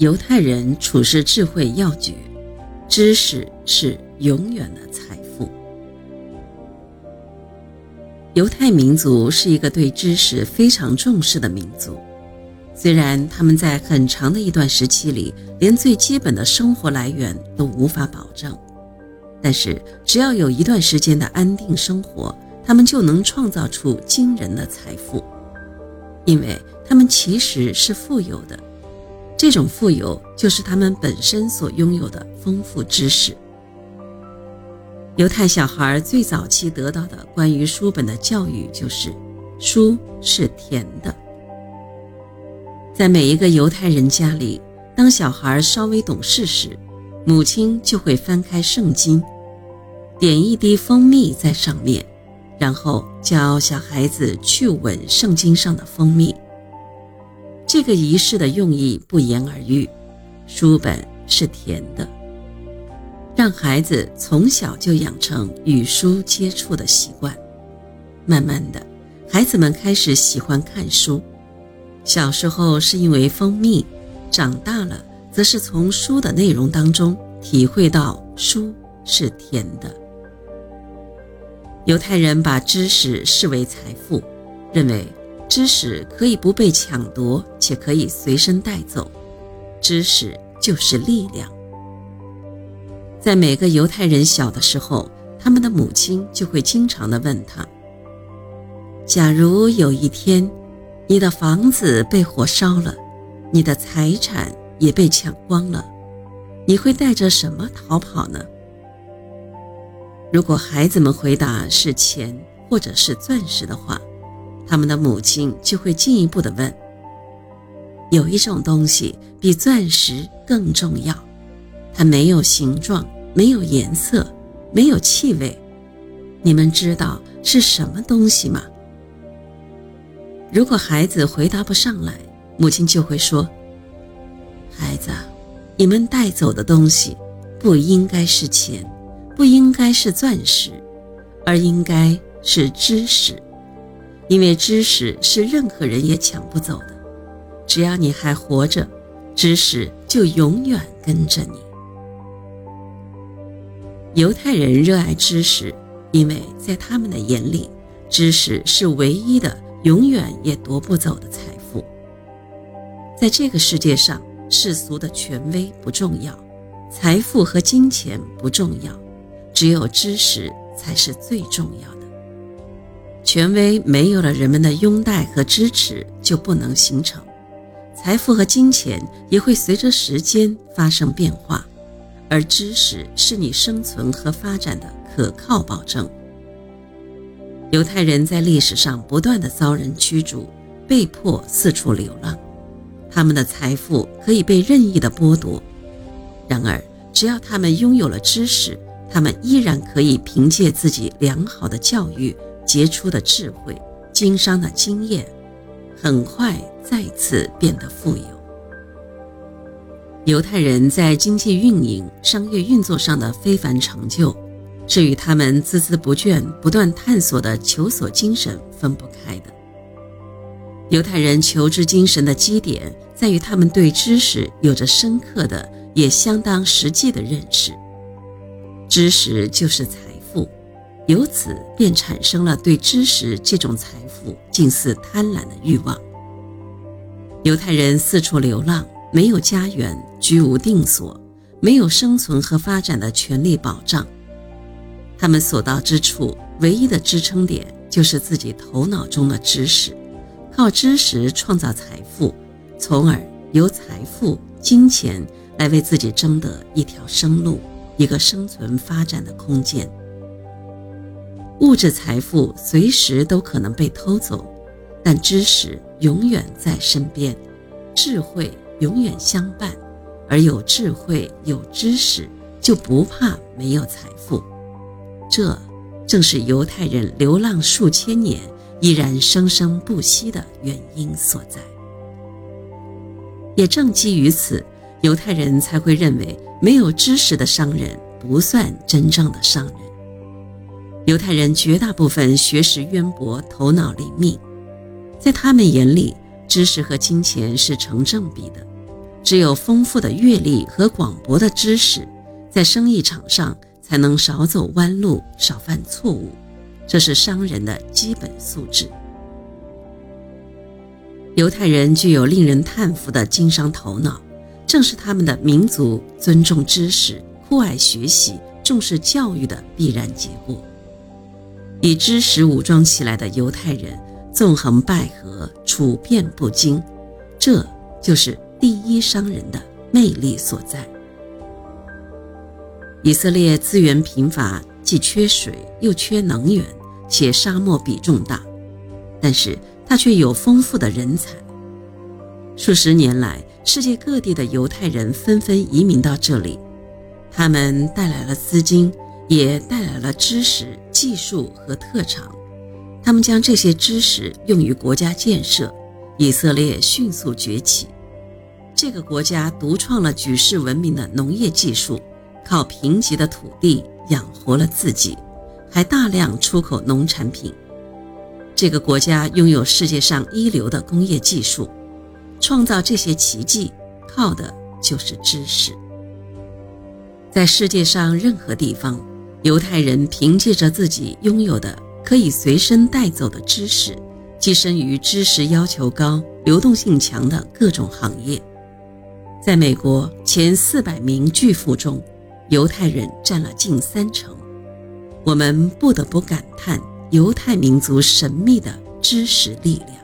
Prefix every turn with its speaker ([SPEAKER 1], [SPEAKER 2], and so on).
[SPEAKER 1] 犹太人处事智慧要诀：知识是永远的财富。犹太民族是一个对知识非常重视的民族，虽然他们在很长的一段时期里连最基本的生活来源都无法保证，但是只要有一段时间的安定生活，他们就能创造出惊人的财富，因为他们其实是富有的。这种富有就是他们本身所拥有的丰富知识。犹太小孩最早期得到的关于书本的教育就是：书是甜的。在每一个犹太人家里，当小孩稍微懂事时，母亲就会翻开圣经，点一滴蜂蜜在上面，然后教小孩子去吻圣经上的蜂蜜。这个仪式的用意不言而喻，书本是甜的，让孩子从小就养成与书接触的习惯。慢慢的，孩子们开始喜欢看书。小时候是因为蜂蜜，长大了则是从书的内容当中体会到书是甜的。犹太人把知识视为财富，认为。知识可以不被抢夺，且可以随身带走。知识就是力量。在每个犹太人小的时候，他们的母亲就会经常的问他：“假如有一天，你的房子被火烧了，你的财产也被抢光了，你会带着什么逃跑呢？”如果孩子们回答是钱或者是钻石的话，他们的母亲就会进一步的问：“有一种东西比钻石更重要，它没有形状，没有颜色，没有气味，你们知道是什么东西吗？”如果孩子回答不上来，母亲就会说：“孩子，你们带走的东西不应该是钱，不应该是钻石，而应该是知识。”因为知识是任何人也抢不走的，只要你还活着，知识就永远跟着你。犹太人热爱知识，因为在他们的眼里，知识是唯一的、永远也夺不走的财富。在这个世界上，世俗的权威不重要，财富和金钱不重要，只有知识才是最重要。权威没有了人们的拥戴和支持，就不能形成；财富和金钱也会随着时间发生变化，而知识是你生存和发展的可靠保证。犹太人在历史上不断的遭人驱逐，被迫四处流浪，他们的财富可以被任意的剥夺。然而，只要他们拥有了知识，他们依然可以凭借自己良好的教育。杰出的智慧、经商的经验，很快再次变得富有。犹太人在经济运营、商业运作上的非凡成就，是与他们孜孜不倦、不断探索的求索精神分不开的。犹太人求知精神的基点，在于他们对知识有着深刻的、也相当实际的认识。知识就是财。由此便产生了对知识这种财富近似贪婪的欲望。犹太人四处流浪，没有家园，居无定所，没有生存和发展的权利保障。他们所到之处，唯一的支撑点就是自己头脑中的知识，靠知识创造财富，从而由财富、金钱来为自己争得一条生路，一个生存发展的空间。物质财富随时都可能被偷走，但知识永远在身边，智慧永远相伴，而有智慧、有知识，就不怕没有财富。这正是犹太人流浪数千年依然生生不息的原因所在。也正基于此，犹太人才会认为没有知识的商人不算真正的商人。犹太人绝大部分学识渊博，头脑灵敏，在他们眼里，知识和金钱是成正比的，只有丰富的阅历和广博的知识，在生意场上才能少走弯路，少犯错误。这是商人的基本素质。犹太人具有令人叹服的经商头脑，正是他们的民族尊重知识、酷爱学习、重视教育的必然结果。以知识武装起来的犹太人，纵横捭阖，处变不惊，这就是第一商人的魅力所在。以色列资源贫乏，既缺水又缺能源，且沙漠比重大，但是。它却有丰富的人才。数十年来，世界各地的犹太人纷纷移民到这里，他们带来了资金，也带来了知识、技术和特长。他们将这些知识用于国家建设，以色列迅速崛起。这个国家独创了举世闻名的农业技术，靠贫瘠的土地养活了自己，还大量出口农产品。这个国家拥有世界上一流的工业技术，创造这些奇迹靠的就是知识。在世界上任何地方，犹太人凭借着自己拥有的可以随身带走的知识，跻身于知识要求高、流动性强的各种行业。在美国前四百名巨富中，犹太人占了近三成。我们不得不感叹。犹太民族神秘的知识力量。